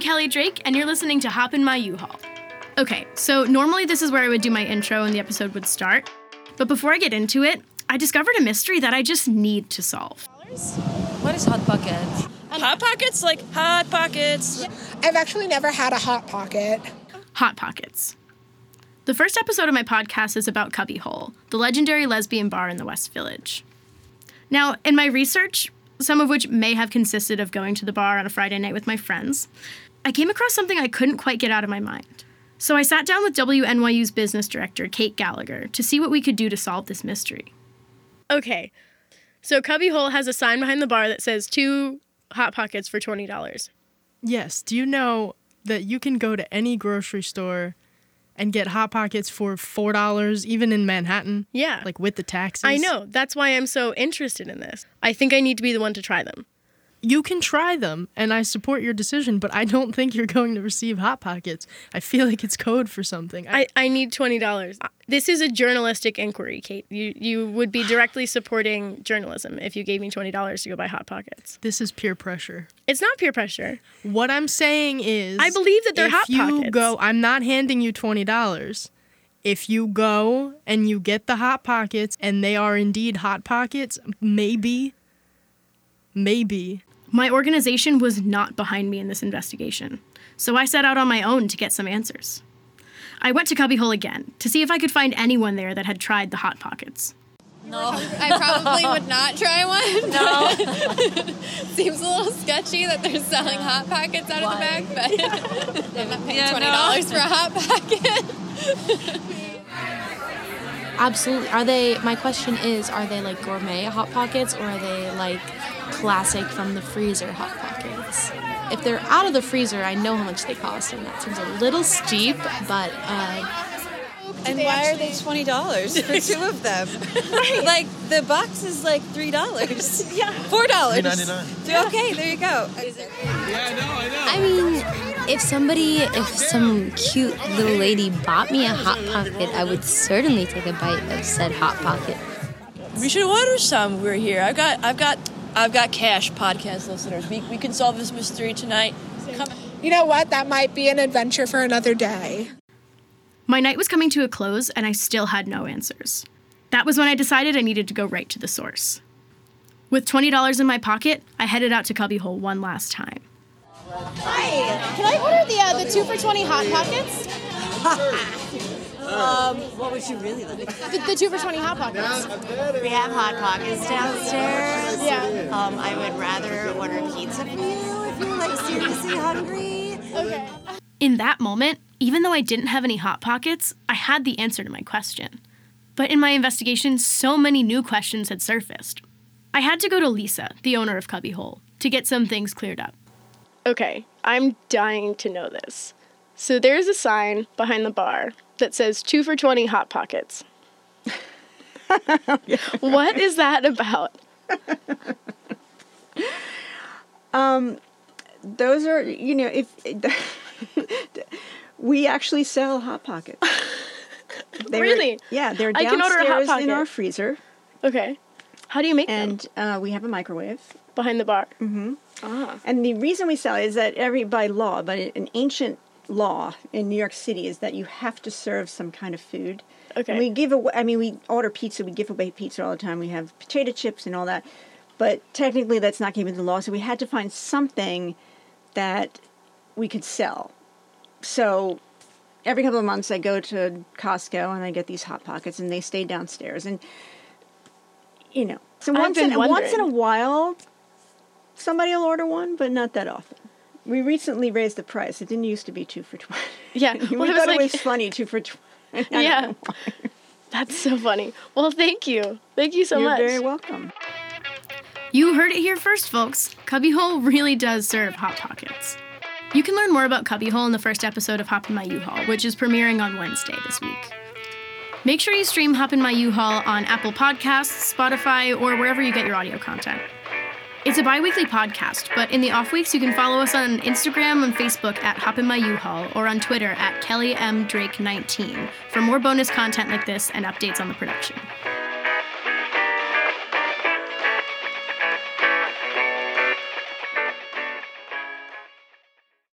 Kelly Drake, and you're listening to Hop in My U-Haul. Okay, so normally this is where I would do my intro and the episode would start. But before I get into it, I discovered a mystery that I just need to solve. What is Hot Pockets? Hot Pockets? Like Hot Pockets? I've actually never had a Hot Pocket. Hot Pockets. The first episode of my podcast is about Cubby Hole, the legendary lesbian bar in the West Village. Now, in my research, some of which may have consisted of going to the bar on a Friday night with my friends, I came across something I couldn't quite get out of my mind. So I sat down with WNYU's business director, Kate Gallagher, to see what we could do to solve this mystery. Okay, so Cubby Hole has a sign behind the bar that says two Hot Pockets for $20. Yes. Do you know that you can go to any grocery store and get Hot Pockets for $4, even in Manhattan? Yeah. Like with the taxes? I know. That's why I'm so interested in this. I think I need to be the one to try them. You can try them, and I support your decision, but I don't think you're going to receive Hot Pockets. I feel like it's code for something. I, I need twenty dollars. This is a journalistic inquiry, Kate. You you would be directly supporting journalism if you gave me twenty dollars to go buy hot pockets. this is peer pressure. It's not peer pressure. What I'm saying is, I believe that they're if Hot you Pockets. go, I'm not handing you twenty dollars. If you go and you get the hot pockets and they are indeed hot pockets, maybe, maybe My organization was not behind me in this investigation, so I set out on my own to get some answers. I went to Cubbyhole again to see if I could find anyone there that had tried the hot pockets. No, I probably would not try one. No. Seems a little sketchy that they're selling hot pockets out of the bag, but I'm not paying twenty dollars for a hot pocket. Absolutely. Are they? My question is: Are they like gourmet hot pockets, or are they like classic from the freezer hot pockets? If they're out of the freezer, I know how much they cost, and that seems a little steep. But uh, And why are they twenty dollars for two of them? Like the box is like three dollars. yeah, four dollars. Okay, there you go. Yeah, I know, I know. I mean, if somebody, if some cute little lady bought me a hot pocket, I would certainly take a bite of said hot pocket. We should order some. We're here. I've got, I've got, I've got cash podcast listeners. We, we can solve this mystery tonight. Come. You know what? That might be an adventure for another day. My night was coming to a close, and I still had no answers. That was when I decided I needed to go right to the source. With $20 in my pocket, I headed out to Cubbyhole one last time. Hi, can I order the uh, the two for twenty hot pockets? Um, what would you really like? The, the two for twenty hot pockets. We have hot pockets downstairs. Yeah. Um, I would rather order pizza for you if you're like seriously hungry. Okay. In that moment, even though I didn't have any Hot Pockets, I had the answer to my question. But in my investigation, so many new questions had surfaced. I had to go to Lisa, the owner of Cubbyhole, to get some things cleared up. Okay, I'm dying to know this. So there's a sign behind the bar that says two for 20 Hot Pockets. what is that about? um, those are you know if we actually sell hot pockets They were- Really? yeah they're I can order a Hot downstairs in our freezer Okay. How do you make them? and uh, we have a microwave Behind the bar. Ah. and the reason we sell it is that every by law but an ancient law in new york city is that you have to serve some kind of food Okay. And we give away i mean we order pizza we give away pizza all the time we have potato chips and all that but technically that's not keeping the law so we had to find something that we could sell so every couple of months I go to Costco and I get these hot pockets and they stay downstairs and you know so once in been once in a while somebody will order one but not that often. We recently raised the price. It didn't used to be two for twenty. Yeah. we well, I thought was it was funny two for twenty. Yeah. That's so funny. Well, thank you. Thank you so much. You're very welcome. You heard it here first, folks. Cubbyhole really does serve Hot Pockets. You can learn more about Cubbyhole in the first episode of Hop in My U-Haul, which is premiering on Wednesday this week. Make sure you stream Hop in My U-Haul on Apple Podcasts, Spotify, or wherever you get your audio content. It's a bi weekly podcast, but in the off weeks, you can follow us on Instagram and Facebook at Hop in My U-Haul or on Twitter at Kelly M. Drake 19 for more bonus content like this and updates on the production.